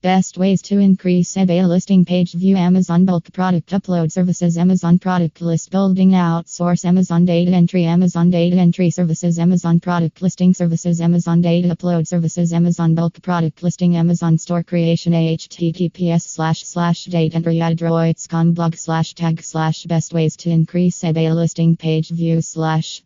Best ways to increase eBay listing page view. Amazon bulk product upload services. Amazon product list building outsource. Amazon data entry. Amazon data entry services. Amazon product listing services. Amazon data upload services. Amazon bulk product listing. Amazon store creation. Https slash slash date entry. Adroits.com blog slash tag slash best ways to increase eBay listing page view slash